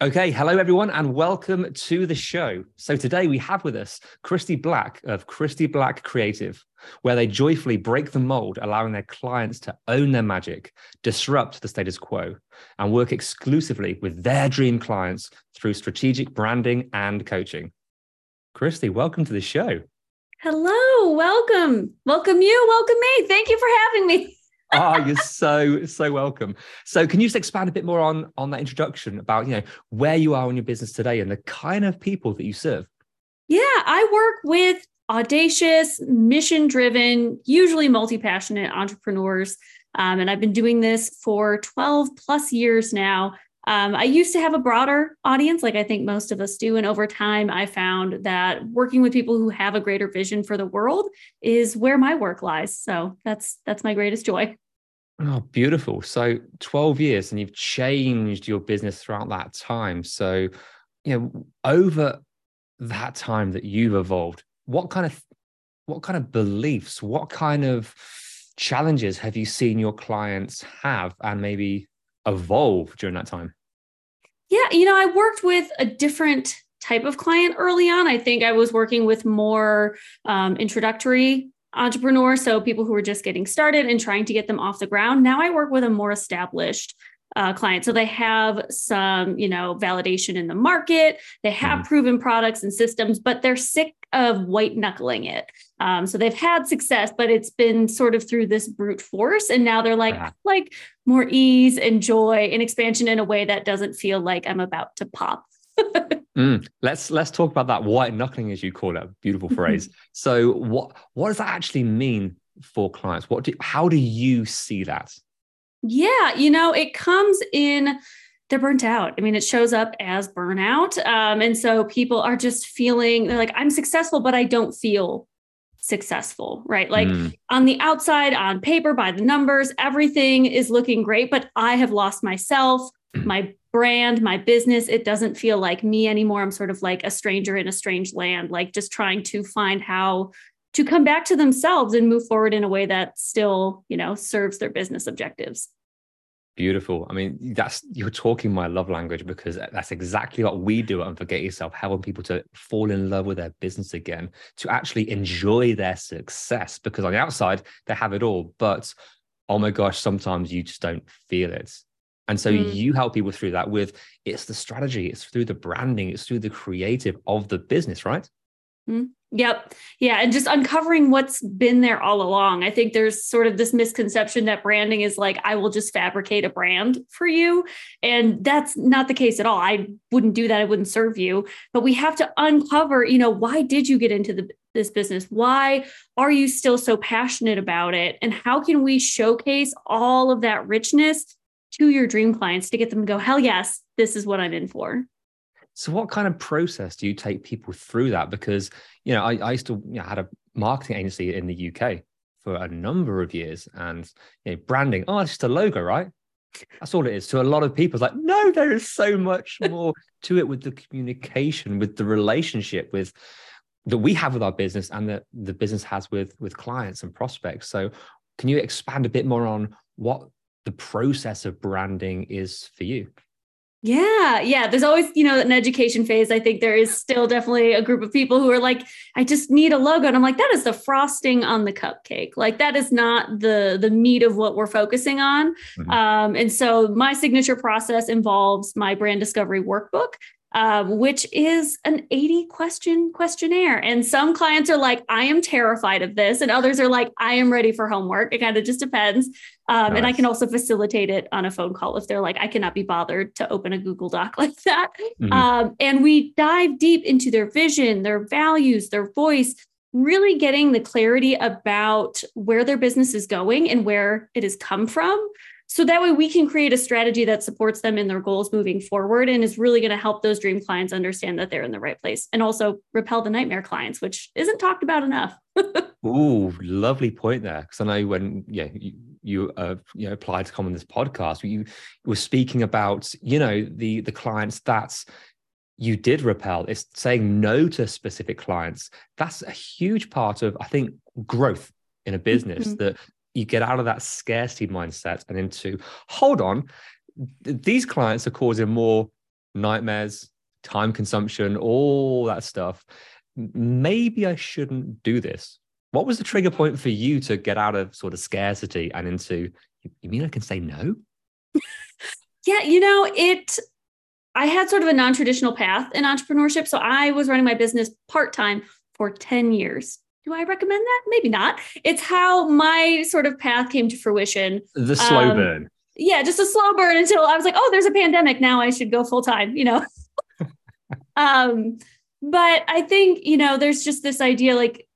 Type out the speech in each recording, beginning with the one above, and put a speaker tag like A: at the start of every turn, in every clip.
A: Okay, hello everyone, and welcome to the show. So today we have with us Kristy Black of Kristy Black Creative, where they joyfully break the mold, allowing their clients to own their magic, disrupt the status quo, and work exclusively with their dream clients through strategic branding and coaching. Kristy, welcome to the show.
B: Hello, welcome. Welcome you, welcome me. Thank you for having me.
A: Ah, you're so so welcome. So, can you just expand a bit more on on that introduction about you know where you are in your business today and the kind of people that you serve?
B: Yeah, I work with audacious, mission driven, usually multi passionate entrepreneurs. Um, and I've been doing this for 12 plus years now. Um, I used to have a broader audience, like I think most of us do. And over time, I found that working with people who have a greater vision for the world is where my work lies. So that's that's my greatest joy.
A: Oh, beautiful. So 12 years and you've changed your business throughout that time. So, you know, over that time that you've evolved, what kind of what kind of beliefs, what kind of challenges have you seen your clients have and maybe evolve during that time?
B: Yeah, you know, I worked with a different type of client early on. I think I was working with more um, introductory entrepreneurs, so people who were just getting started and trying to get them off the ground. Now I work with a more established uh, client. So they have some, you know, validation in the market. They have
A: Mhm.
B: proven products and systems, but they're sick of white knuckling it. Um, so they've had success, but it's been sort of through this brute force, and now they're like,
A: Yeah.
B: like more ease and joy and expansion in a way that doesn't feel like I'm about to pop.
A: Mm, let's let's talk about that white knuckling, as you call it. Beautiful phrase. so, what what does that actually mean for clients? What do how do you see that?
B: Yeah, you know, it comes in, they're burnt out. I mean, it shows up as burnout. Um, and so people are just feeling, they're like, I'm successful, but I don't feel successful, right? Like
A: Mm,
B: on the outside, on paper, by the numbers, everything is looking great, but I have lost myself, my brand, my business. It doesn't feel like me anymore. I'm sort of like a stranger in a strange land, like just trying to find how to come back to themselves and move forward in a way that still, you know, serves their business objectives.
A: Beautiful. I mean, that's you're talking my love language because that's exactly what we do at Unforget Yourself, helping people to fall in love with their business again, to actually enjoy their success. Because on the outside, they have it all, but oh my gosh, sometimes you just don't feel it. And so
B: Mm.
A: you help people through that with it's the strategy, it's through the branding, it's through the creative of the business, right?
B: Yep. Yeah. And just uncovering what's been there all along. I think there's sort of this misconception that branding is like, I will just fabricate a brand for you. And that's not the case at all. I wouldn't do that. I wouldn't serve you. But we have to uncover, you know, why did you get into the, this business? Why are you still so passionate about it? And how can we showcase all of that richness to your dream clients to get them to go, hell yes, this is what I'm in for?
A: So, what kind of process do you take people through that? Because you know, I, I used to you know, had a marketing agency in the UK for a number of years, and you know, branding. Oh, it's just a logo, right? That's all it is. To a lot of people, it's like, no, there is so much more to it with the communication, with the relationship, with that we have with our business, and that the business has with with clients and prospects. So, can you expand a bit more on what the process of branding is for you?
B: Yeah, yeah. There's always, you know, an education phase. I think there is still definitely a group of people who are like, I just need a logo. And I'm like, that is the frosting on the cupcake. Like that is not the the meat of what we're focusing on. Mm-hmm. Um, and so my signature process involves my brand discovery workbook um, which is an 80 question questionnaire. And some clients are like, I am terrified of this. And others are like, I am ready for homework. It kind of just depends. Um, nice. And I can also facilitate it on a phone call if they're like, I cannot be bothered to open a Google Doc like that. Mm-hmm. Um, and we dive deep into their vision, their values, their voice, really getting the clarity about where their business is going and where it has come from so that way we can create a strategy that supports them in their goals moving forward and is really going to help those dream clients understand that they're in the right place and also repel the nightmare clients, which isn't talked about enough.
A: Ooh, lovely point there. Because I know when yeah you, uh, you know applied to come on this podcast, you, you were speaking about you know the the clients that you did repel. It's saying no to specific clients. That's a huge part of i think growth in a business mm-hmm. that you get out of that scarcity mindset and into hold on these clients are causing more nightmares time consumption all that stuff. Maybe i shouldn't do this what was the trigger point for you to get out of sort of scarcity and into you mean i can say no
B: yeah you know it i had sort of a non-traditional path in entrepreneurship so i was running my business part-time for 10 years do I recommend that? Maybe not. It's how my sort of path came to fruition.
A: The slow um, burn.
B: Yeah, just a slow burn until I was like, oh, there's a pandemic. Now I should go full time, you know? um, but I think, you know, there's just this idea like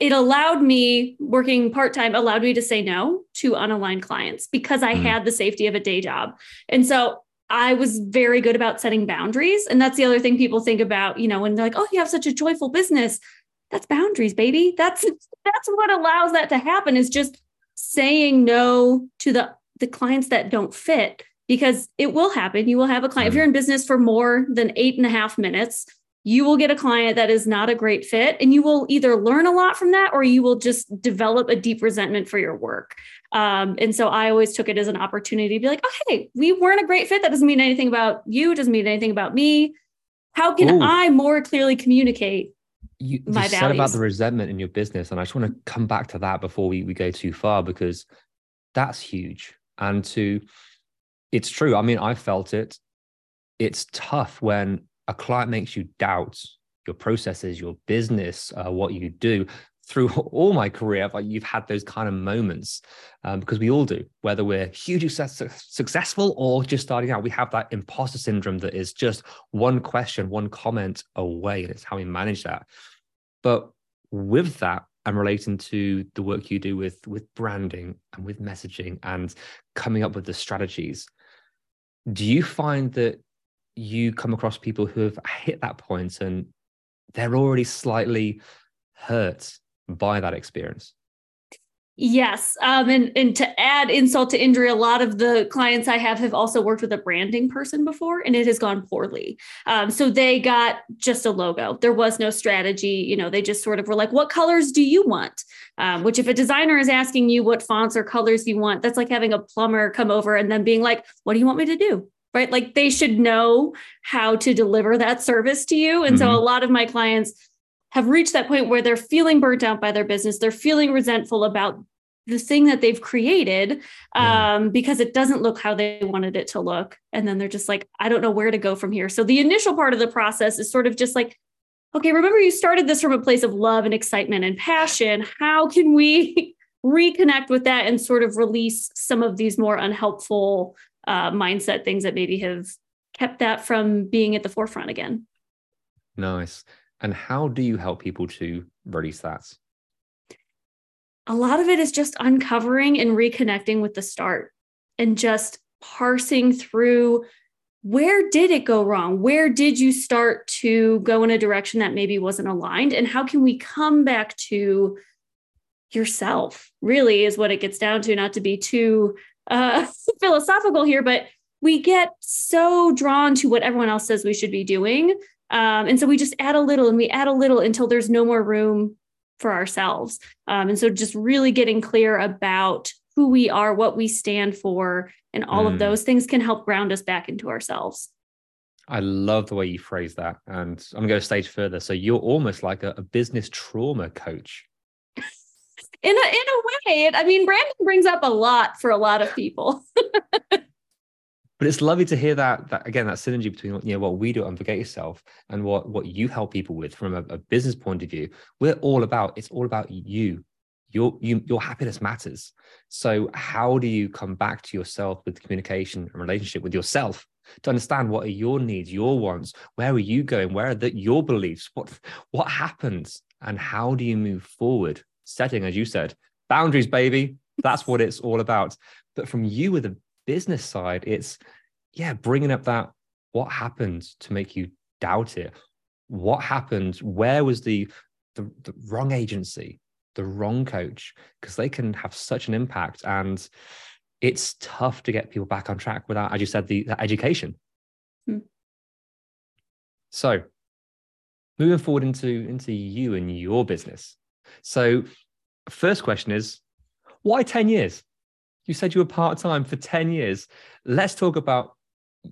B: it allowed me working part time, allowed me to say no to unaligned clients because I mm. had the safety of a day job. And so I was very good about setting boundaries. And that's the other thing people think about, you know, when they're like, oh, you have such a joyful business that's boundaries baby that's that's what allows that to happen is just saying no to the the clients that don't fit because it will happen you will have a client mm-hmm. if you're in business for more than eight and a half minutes you will get a client that is not a great fit and you will either learn a lot from that or you will just develop a deep resentment for your work um, and so i always took it as an opportunity to be like okay we weren't a great fit that doesn't mean anything about you doesn't mean anything about me how can Ooh. i more clearly communicate
A: you, my you said about the resentment in your business, and I just want to come back to that before we, we go too far because that's huge. And to, it's true. I mean, I felt it. It's tough when a client makes you doubt your processes, your business, uh, what you do. Through all my career, you've had those kind of moments um, because we all do, whether we're hugely successful or just starting out. We have that imposter syndrome that is just one question, one comment away, and it's how we manage that. But with that, and relating to the work you do with with branding and with messaging and coming up with the strategies, do you find that you come across people who have hit that point and they're already slightly hurt by that experience?
B: Yes. Um, and, and to add insult to injury, a lot of the clients I have have also worked with a branding person before and it has gone poorly. Um, so they got just a logo. There was no strategy. You know, they just sort of were like, what colors do you want? Um, which, if a designer is asking you what fonts or colors you want, that's like having a plumber come over and then being like, what do you want me to do? Right. Like they should know how to deliver that service to you. And mm-hmm. so a lot of my clients have reached that point where they're feeling burnt out by their business. They're feeling resentful about the thing that they've created um, yeah. because it doesn't look how they wanted it to look. And then they're just like, I don't know where to go from here. So the initial part of the process is sort of just like, okay, remember you started this from a place of love and excitement and passion. How can we reconnect with that and sort of release some of these more unhelpful uh, mindset things that maybe have kept that from being at the forefront again?
A: Nice. And how do you help people to release that?
B: A lot of it is just uncovering and reconnecting with the start and just parsing through where did it go wrong? Where did you start to go in a direction that maybe wasn't aligned? And how can we come back to yourself? Really, is what it gets down to, not to be too uh, philosophical here, but we get so drawn to what everyone else says we should be doing um, and so we just add a little and we add a little until there's no more room for ourselves. Um, and so just really getting clear about who we are, what we stand for, and all
A: Mm.
B: of those things can help ground us back into ourselves.
A: I love the way you phrase that. And I'm going to go a stage further. So you're almost like a, a business trauma coach.
B: In a in a way, I mean, branding brings up a lot for a lot of people.
A: But it's lovely to hear that, that again, that synergy between you know what we do at Unforget Yourself and what what you help people with from a, a business point of view. We're all about it's all about you. Your you, your happiness matters. So how do you come back to yourself with communication and relationship with yourself to understand what are your needs, your wants, where are you going, where are the, your beliefs, what what happens, and how do you move forward? Setting, as you said, boundaries, baby. That's what it's all about. But from you with the business side, it's yeah, bringing up that what happened to make you doubt it? What happened? Where was the the, the wrong agency, the wrong coach? Because they can have such an impact, and it's tough to get people back on track without, as you said, the, the education.
B: Hmm.
A: So, moving forward into into you and your business. So, first question is, why ten years? You said you were part time for 10 years. Let's talk about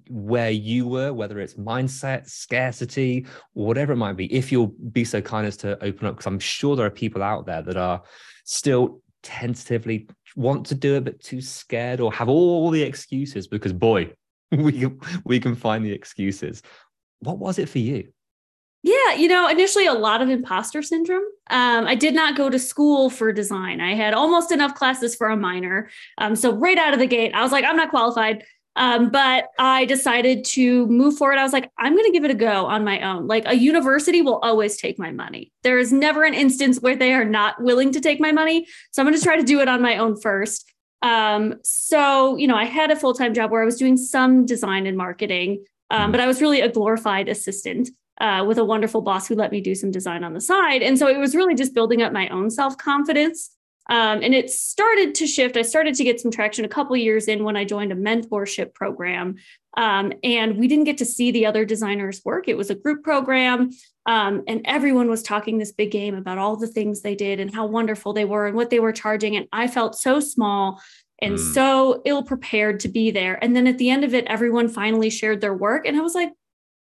A: where you were, whether it's mindset, scarcity, whatever it might be. If you'll be so kind as to open up, because I'm sure there are people out there that are still tentatively want to do it, but too scared or have all the excuses because, boy, we we can find the excuses. What was it for you?
B: Yeah, you know, initially a lot of imposter syndrome. Um, I did not go to school for design. I had almost enough classes for a minor. Um, so right out of the gate, I was like, I'm not qualified. Um, but I decided to move forward. I was like, I'm going to give it a go on my own. Like a university will always take my money. There is never an instance where they are not willing to take my money. So I'm going to try to do it on my own first. Um, so, you know, I had a full time job where I was doing some design and marketing, um, but I was really a glorified assistant uh, with a wonderful boss who let me do some design on the side. And so it was really just building up my own self confidence. Um, and it started to shift. I started to get some traction a couple years in when I joined a mentorship program. Um, and we didn't get to see the other designers work. It was a group program. Um, and everyone was talking this big game about all the things they did and how wonderful they were and what they were charging. And I felt so small and
A: Mm.
B: so ill prepared to be there. And then at the end of it, everyone finally shared their work. And I was like,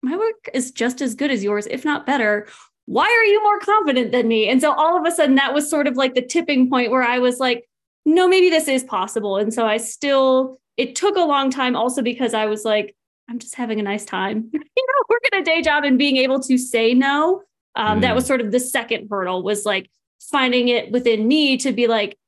B: my work is just as good as yours, if not better. Why are you more confident than me? And so all of a sudden, that was sort of like the tipping point where I was like, no, maybe this is possible. And so I still, it took a long time also because I was like, I'm just having a nice time, you know, working a day job and being able to say no. Um, That
A: Mm.
B: was sort of the second hurdle was like finding it within me to be like,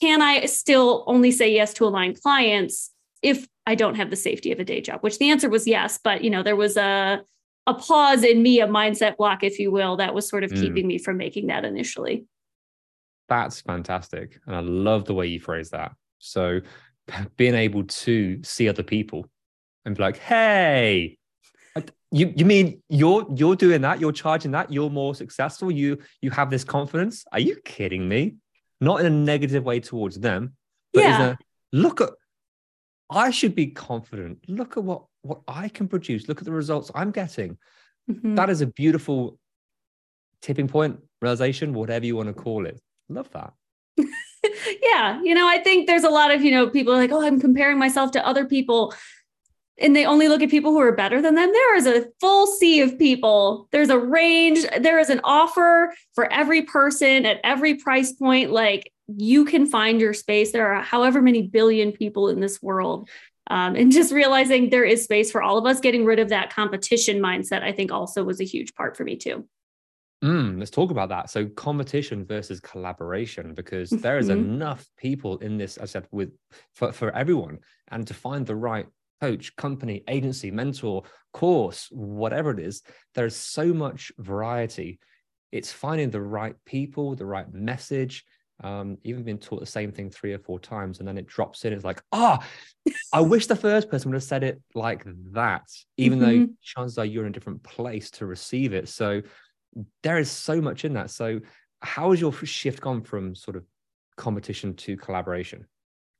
B: can I still only say yes to aligned clients if I don't have the safety of a day job? Which the answer was yes, but you know, there was a a pause in me, a mindset block, if you will, that was sort of
A: Mm.
B: keeping me from making that initially.
A: That's fantastic. And I love the way you phrase that. So being able to see other people and be like, hey, you, you mean you're you're doing that, you're charging that, you're more successful, you you have this confidence. Are you kidding me? Not in a negative way towards them, but
B: Yeah.
A: a look at I should be confident. Look at what what I can produce. Look at the results I'm getting.
B: Mhm.
A: That is a beautiful tipping point, realization, whatever you want to call it. Love that.
B: yeah, you know, I think there's a lot of, you know, people like, oh, I'm comparing myself to other people. And they only look at people who are better than them. There is a full sea of people. There's a range. There is an offer for every person at every price point. Like you can find your space. There are however many billion people in this world. Um, and just realizing there is space for all of us, getting rid of that competition mindset, I think also was a huge part for me too.
A: Mm, let's talk about that. So competition versus collaboration, because there is
B: Mhm.
A: enough people in this, I said, with for, for everyone, and to find the right coach, company, agency, mentor, course, whatever it is, there's so much variety. It's finding the right people, the right message. Um, even been taught the same thing three or four times, and then it drops in. It's like, ah, I wish the first person would have said it like that, even though
B: Mhm.
A: chances are you're in a different place to receive it. So there is so much in that. So, how has your shift gone from sort of competition to collaboration?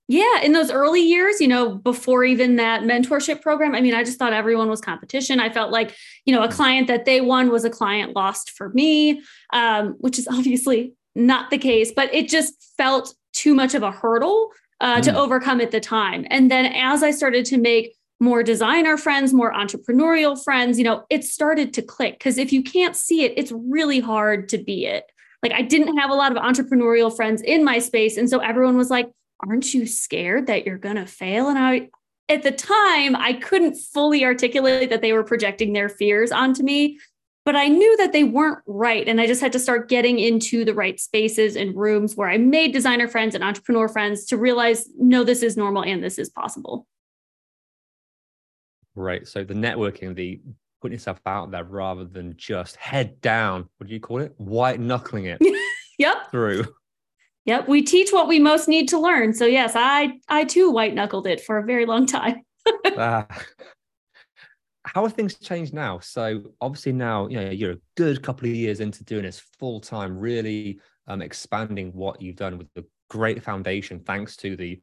B: Yeah, in those early years, you know, before even that mentorship program, I mean, I just thought everyone was competition. I felt like, you know, a client that they won was a client lost for me, um, which is obviously not the case, but it just felt too much of a hurdle uh, mm. to overcome at the time. And then as I started to make more designer friends, more entrepreneurial friends, you know, it started to click. Because if you can't see it, it's really hard to be it. Like I didn't have a lot of entrepreneurial friends in my space. And so everyone was like, aren't you scared that you're going to fail? And I, at the time, I couldn't fully articulate that they were projecting their fears onto me, but I knew that they weren't right. And I just had to start getting into the right spaces and rooms where I made designer friends and entrepreneur friends to realize, no, this is normal and this is possible.
A: Right. So the networking, the putting yourself out there rather than just head down, what do you call it? White knuckling it
B: yep.
A: through.
B: Yep. We teach what we most need to learn. So yes, I I too white knuckled it for a very long time. uh,
A: how have things changed now? So obviously now, you know, you're a good couple of years into doing this full time, really um, expanding what you've done with the great foundation, thanks to the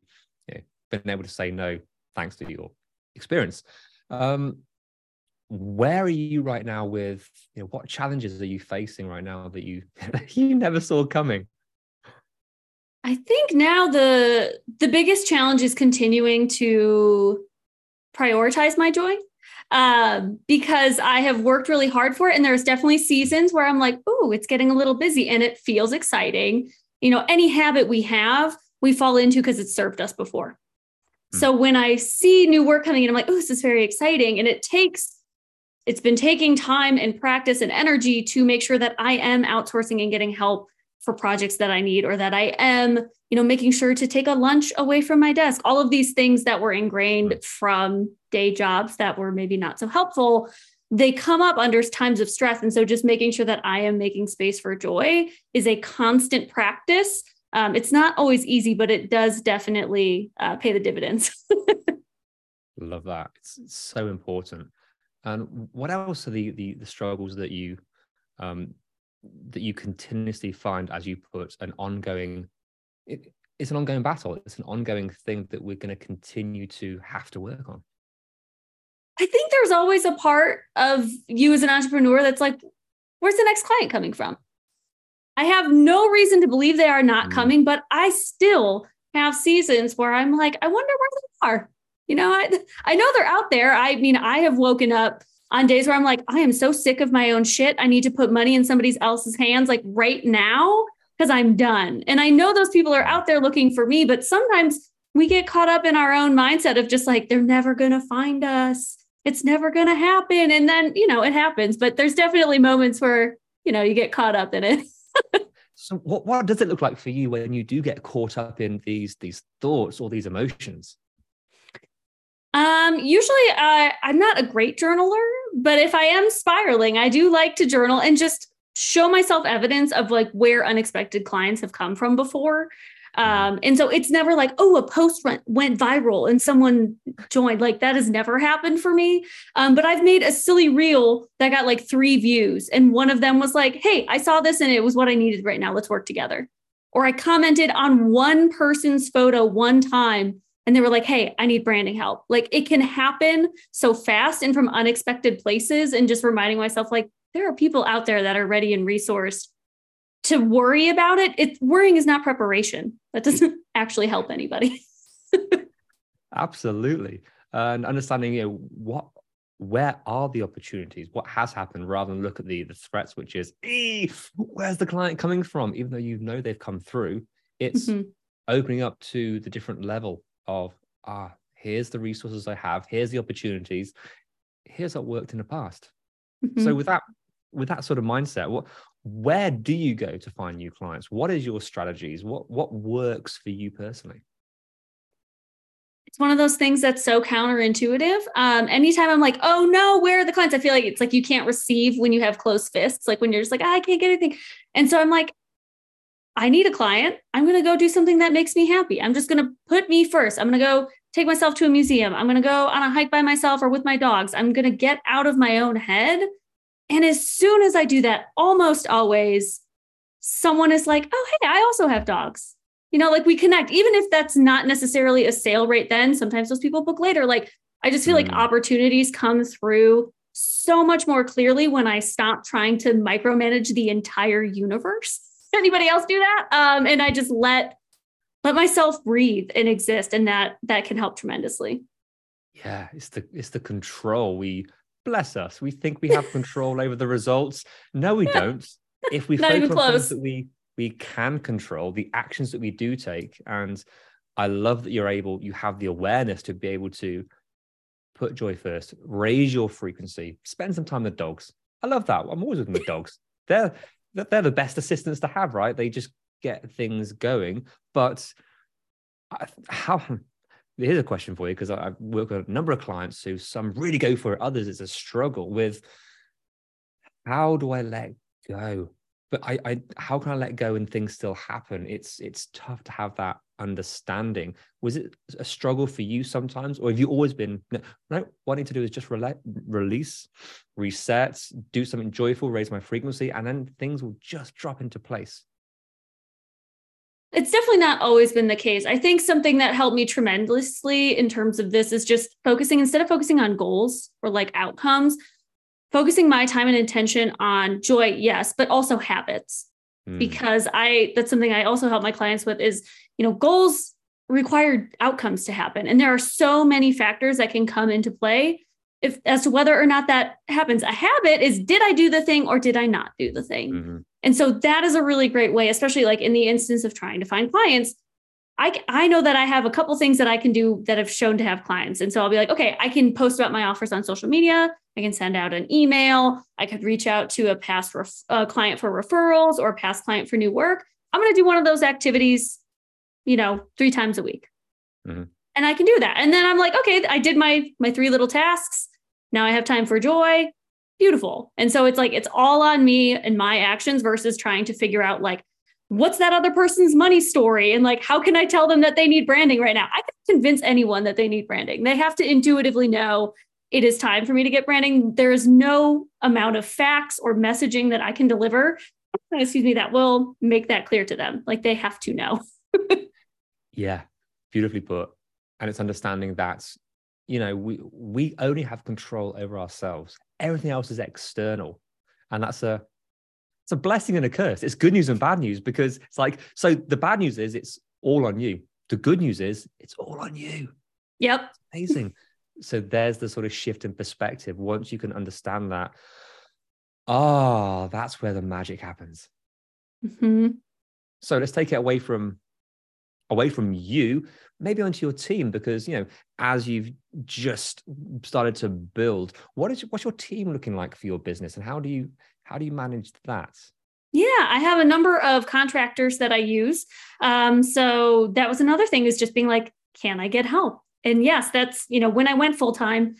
A: you know, being able to say no, thanks to your experience. Um, where are you right now with you know what challenges are you facing right now that you you never saw coming?
B: I think now the the biggest challenge is continuing to prioritize my joy um, because I have worked really hard for it. And there's definitely seasons where I'm like, oh, it's getting a little busy and it feels exciting. You know, any habit we have, we fall into because it's served us before. Mm. So when I see new work coming in, I'm like, oh, this is very exciting. And it takes, it's been taking time and practice and energy to make sure that I am outsourcing and getting help for projects that I need or that I am, you know, making sure to take a lunch away from my desk. All of these things that were ingrained from day jobs that were maybe not so helpful, they come up under times of stress. And so just making sure that I am making space for joy is a constant practice um, it's not always easy, but it does definitely uh, pay the dividends.
A: Love that. It's, it's, so important. And what else are the, the, the struggles that you um, that you continuously find as you put an ongoing? It, it's an ongoing battle. It's an ongoing thing that we're going to continue to have to work on.
B: I think there's always a part of you as an entrepreneur that's like, where's the next client coming from? I have no reason to believe they are not mm. coming, but I still have seasons where I'm like, I wonder where they are. You know, I, I know they're out there. I mean, I have woken up on days where I'm like, I am so sick of my own shit. I need to put money in somebody else's hands like right now because I'm done. And I know those people are out there looking for me, but sometimes we get caught up in our own mindset of just like, they're never going to find us. It's never going to happen. And then, you know, it happens, but there's definitely moments where, you know, you get caught up in it.
A: so what, what does it look like for you when you do get caught up in these these thoughts or these emotions
B: um usually uh, i'm not a great journaler but if i am spiraling i do like to journal and just show myself evidence of like where unexpected clients have come from before um, and so it's never like, oh, a post went, went viral and someone joined. Like that has never happened for me. Um, but I've made a silly reel that got like three views. And one of them was like, hey, I saw this and it was what I needed right now. Let's work together. Or I commented on one person's photo one time and they were like, hey, I need branding help. Like it can happen so fast and from unexpected places. And just reminding myself, like, there are people out there that are ready and resourced to worry about it, it worrying is not preparation. That doesn't actually help anybody.
A: Absolutely. And understanding, you know, what where are the opportunities? What has happened rather than look at the the threats, which is where's the client coming from? Even though you know they've come through, it's mm-hmm. opening up to the different level of ah, here's the resources I have, here's the opportunities, here's what worked in the past. Mm-hmm. So with that with that sort of mindset, what where do you go to find new clients? What is your strategies? What what works for you personally?
B: It's one of those things that's so counterintuitive. Um, anytime I'm like, oh no, where are the clients? I feel like it's like you can't receive when you have closed fists, like when you're just like, I can't get anything. And so I'm like, I need a client. I'm going to go do something that makes me happy. I'm just going to put me first. I'm going to go take myself to a museum. I'm going to go on a hike by myself or with my dogs. I'm going to get out of my own head and as soon as I do that, almost always someone is like, oh, hey, I also have dogs. You know, like we connect, even if that's not necessarily a sale rate, then sometimes those people book later. Like I just feel mm. like opportunities come through so much more clearly when I stop trying to micromanage the entire universe. Anybody else do that? Um, and I just let let myself breathe and exist and that that can help tremendously.
A: Yeah it's the it's the control. We bless us we think we have control over the results. No we don't. If we focus on things that we we can control the actions that we do take and i love that you're able you have the awareness to be able to put joy first raise your frequency spend some time with dogs. I love that. I'm always with with dogs. They're they're the best assistants to have right? They just get things going. But how here's a question for you because I've worked with a number of clients who some really go for it, others it's a struggle with. How do I let go? But I, I how can I let go and things still happen? It's it's tough to have that understanding. Was it a struggle for you sometimes, or have you always been no? what I need to do is just release, reset, do something joyful, raise my frequency, and then things will just drop into place
B: it's definitely not always been the case. I think something that helped me tremendously in terms of this is just focusing instead of focusing on goals or like outcomes, focusing my time and intention on joy, yes, but also habits. Mm. Because I that's something I also help my clients with is, you know, goals require outcomes to happen. And there are so many factors that can come into play if as to whether or not that happens. A habit is did I do the thing or did I not do the thing? Mm-hmm. And so that is a really great way, especially like in the instance of trying to find clients. I, I know that I have a couple things that I can do that have shown to have clients. And so I'll be like, okay, I can post about my offers on social media. I can send out an email. I could reach out to a past ref- uh, client for referrals or past client for new work. I'm going to do one of those activities, you know, three times a week. Mm-hmm. And I can do that. And then I'm like, okay, I did my my three little tasks. Now I have time for joy beautiful. And so it's like it's all on me and my actions versus trying to figure out like what's that other person's money story and like how can I tell them that they need branding right now? I can convince anyone that they need branding. They have to intuitively know it is time for me to get branding. There is no amount of facts or messaging that I can deliver, uh, excuse me, that will make that clear to them. Like they have to know.
A: yeah, beautifully put. And it's understanding that you know we we only have control over ourselves everything else is external and that's a it's a blessing and a curse. It's good news and bad news because it's like so the bad news is it's all on you. The good news is it's all on you.
B: Yep.
A: It's amazing. So there's the sort of shift in perspective. Once you can understand that ah oh, that's where the magic happens. Mm-hmm. so let's take it away from away from you maybe onto your team because you know as you've just started to build what is what's your team looking like for your business and how do you how do you manage that
B: yeah, I have a number of contractors that I use. Um, so that was another thing is just being like, can I get help? And yes, that's, you know, when I went full time,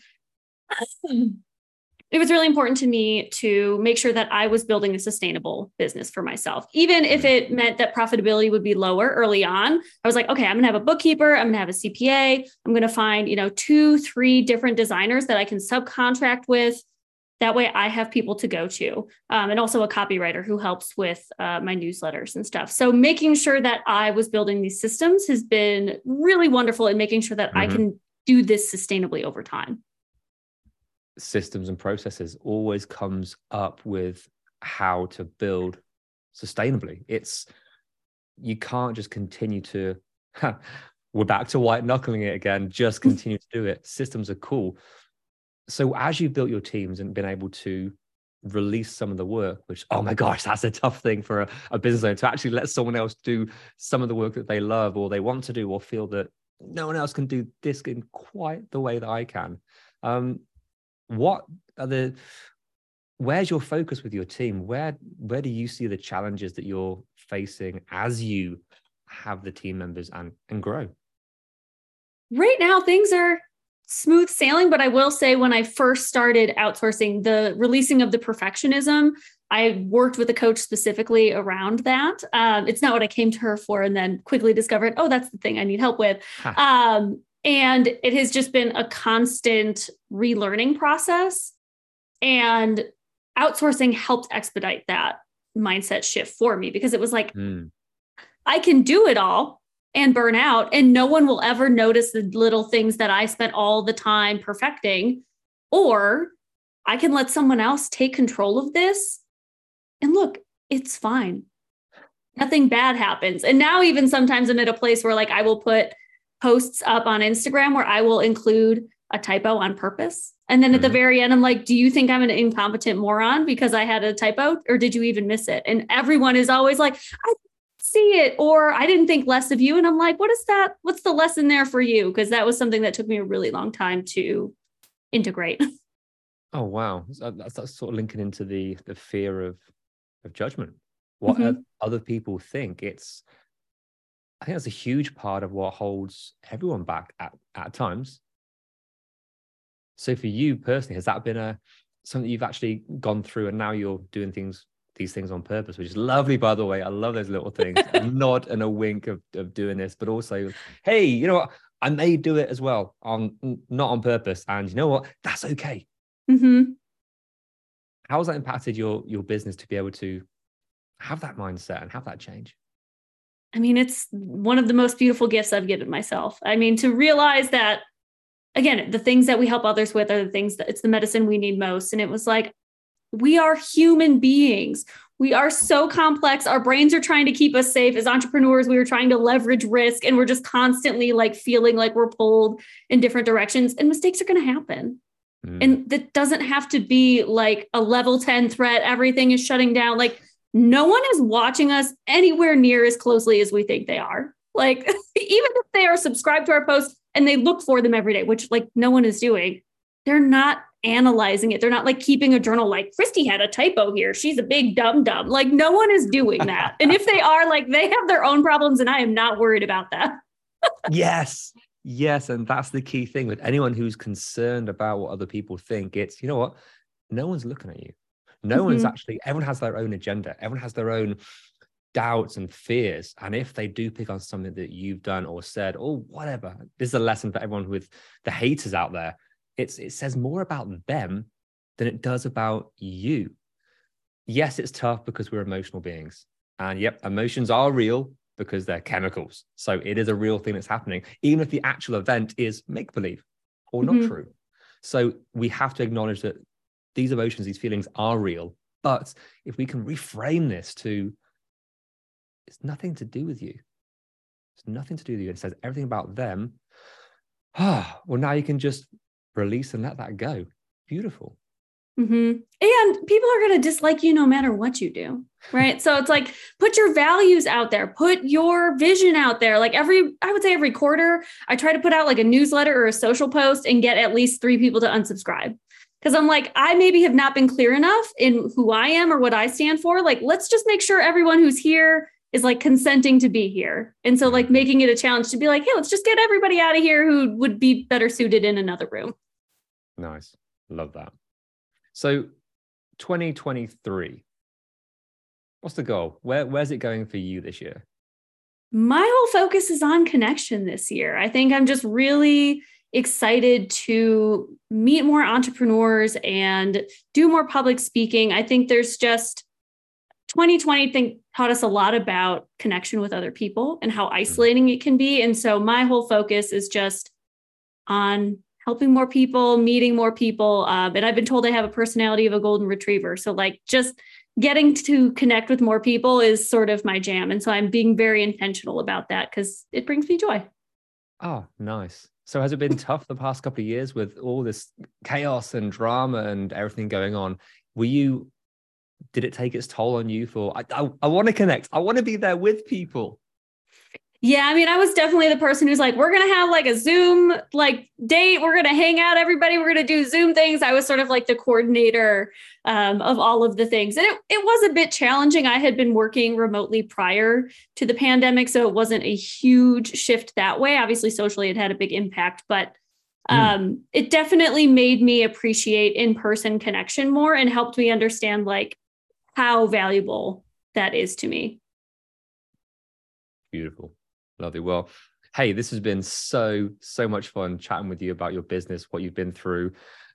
B: it was really important to me to make sure that I was building a sustainable business for myself. Even if it meant that profitability would be lower early on, I was like, okay, I'm going to have a bookkeeper, I'm going to have a CPA, I'm going to find, you know, two, three different designers that I can subcontract with. That way I have people to go to, um, and also a copywriter who helps with uh, my newsletters and stuff. So making sure that I was building these systems has been really wonderful in making sure that mm-hmm. I can do this sustainably over time
A: systems and processes always comes up with how to build sustainably. It's you can't just continue to we're back to white knuckling it again, just continue to do it. Systems are cool. So as you've built your teams and been able to release some of the work, which oh my gosh, that's a tough thing for a, a business owner to actually let someone else do some of the work that they love or they want to do or feel that no one else can do this in quite the way that I can. Um, what are the where's your focus with your team where where do you see the challenges that you're facing as you have the team members and and grow
B: right now things are smooth sailing but i will say when i first started outsourcing the releasing of the perfectionism i worked with a coach specifically around that um, it's not what i came to her for and then quickly discovered oh that's the thing i need help with huh. um, and it has just been a constant relearning process. And outsourcing helped expedite that mindset shift for me because it was like, mm. I can do it all and burn out, and no one will ever notice the little things that I spent all the time perfecting. Or I can let someone else take control of this. And look, it's fine. nothing bad happens. And now even sometimes I'm at a place where like I will put posts up on Instagram where I will include a typo on purpose. And then at the mm-hmm. very end, I'm like, do you think I'm an incompetent moron because I had a typo or did you even miss it? And everyone is always like, I see it or I didn't think less of you. And I'm like, what is that? What's the lesson there for you? Because that was something that took me a really long time to integrate.
A: Oh wow, that's, that's sort of linking into the the fear of of judgment. What mm-hmm. other people think. It's I think that's a huge part of what holds everyone back at at times. So for you personally, has that been a something you've actually gone through and now you're doing things these things on purpose, which is lovely, by the way. I love those little things. a nod and a wink of, of doing this, but also, hey, you know what? I may do it as well on not on purpose. And you know what? That's okay.
B: Mm-hmm.
A: How has that impacted your your business to be able to have that mindset and have that change?
B: I mean, it's one of the most beautiful gifts I've given myself. I mean, to realize that again, the things that we help others with are the things that it's the medicine we need most. And it was like, we are human beings. We are so complex. Our brains are trying to keep us safe. As entrepreneurs, we are trying to leverage risk and we're just constantly like feeling like we're pulled in different directions and mistakes are going to happen. Mm. And that doesn't have to be like a level 10 threat. Everything is shutting down. Like no one is watching us anywhere near as closely as we think they are. Like even if they are subscribed to our posts and they look for them every day, which like no one is doing, they're not analyzing it. They're not like keeping a journal like Kristy had a typo here. She's a big dumb dumb. Like no one is doing that. and if they are, like they have their own problems and I am not worried about that.
A: yes. Yes. And that's the key thing with anyone who's concerned about what other people think. It's, you know what? No one's looking at you. No mm-hmm. one's actually, everyone has their own agenda. Everyone has their own doubts and fears. And if they do pick on something that you've done or said or whatever, this is a lesson for everyone with the haters out there it's it says more about them than it does about you. Yes, it's tough because we're emotional beings. And yep, emotions are real because they're chemicals. So it is a real thing that's happening, even if the actual event is make believe or mm-hmm. not true. So we have to acknowledge that these emotions, these feelings are real. But if we can reframe this to, it's nothing to do with you, it's nothing to do with you. It says everything about them. Ah, well, now you can just release and let that go. Beautiful.
B: Mm-hmm. And people are going to dislike you no matter what you do. Right. so it's like put your values out there, put your vision out there. Like every, I would say every quarter, I try to put out like a newsletter or a social post and get at least three people to unsubscribe. Cause I'm like, I maybe have not been clear enough in who I am or what I stand for. Like, let's just make sure everyone who's here is like consenting to be here. And so, like, making it a challenge to be like, hey, let's just get everybody out of here who would be better suited in another room.
A: Nice. Love that. So 2023. What's the goal? Where where's it going for you this year?
B: My whole focus is on connection this year. I think I'm just really excited to meet more entrepreneurs and do more public speaking. I think there's just 2020 think taught us a lot about connection with other people and how mm-hmm. isolating it can be. And so my whole focus is just on helping more people, meeting more people. Um, and I've been told I have a personality of a golden retriever. So, like, just getting to connect with more people is sort of my jam. And so I'm being very intentional about that because it brings me joy.
A: Oh, nice. So, has it been tough the past couple of years with all this chaos and drama and everything going on? Were you, did it take its toll on you for, I, I, I want to connect, I want to be there with people?
B: Yeah, I mean, I was definitely the person who's like, we're gonna have like a Zoom like date. We're gonna hang out, everybody. We're gonna do Zoom things. I was sort of like the coordinator um, of all of the things, and it it was a bit challenging. I had been working remotely prior to the pandemic, so it wasn't a huge shift that way. Obviously, socially, it had a big impact, but hmm. um, mm. it definitely made me appreciate in person connection more and helped me understand like how valuable that is to me.
A: Beautiful. Lovely. Well, hey, this has been so, so much fun chatting with you about your business, what you've been through,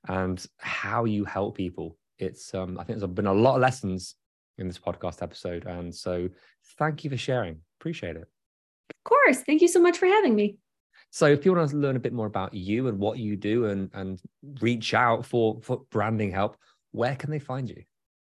A: and how you help people. It's, um, I think there's been a lot of lessons in this podcast episode. And so thank you for sharing. Appreciate it.
B: Of course. Thank you so much for having me.
A: So if you want to learn a bit more about you and what you do and, and reach out for, for branding help, where can they find you?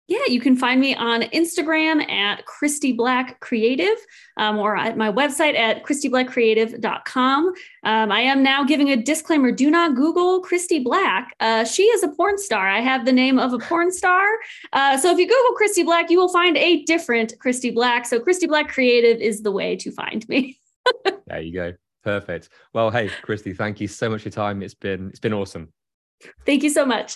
B: Yeah, you can find me on Instagram at Kristy Black Creative um, or at my website at kristyblackcreative.com. Um, I am now giving a disclaimer do not Google Kristy Black. Uh, she is a porn star. I have the name of a porn star. Uh, so if you Google Kristy Black, you will find a different Kristy Black. So Kristy Black Creative is the way to find me.
A: there you go. Perfect. Well, hey, Kristy, thank you so much for your time. It's been it's been awesome.
B: Thank you so much.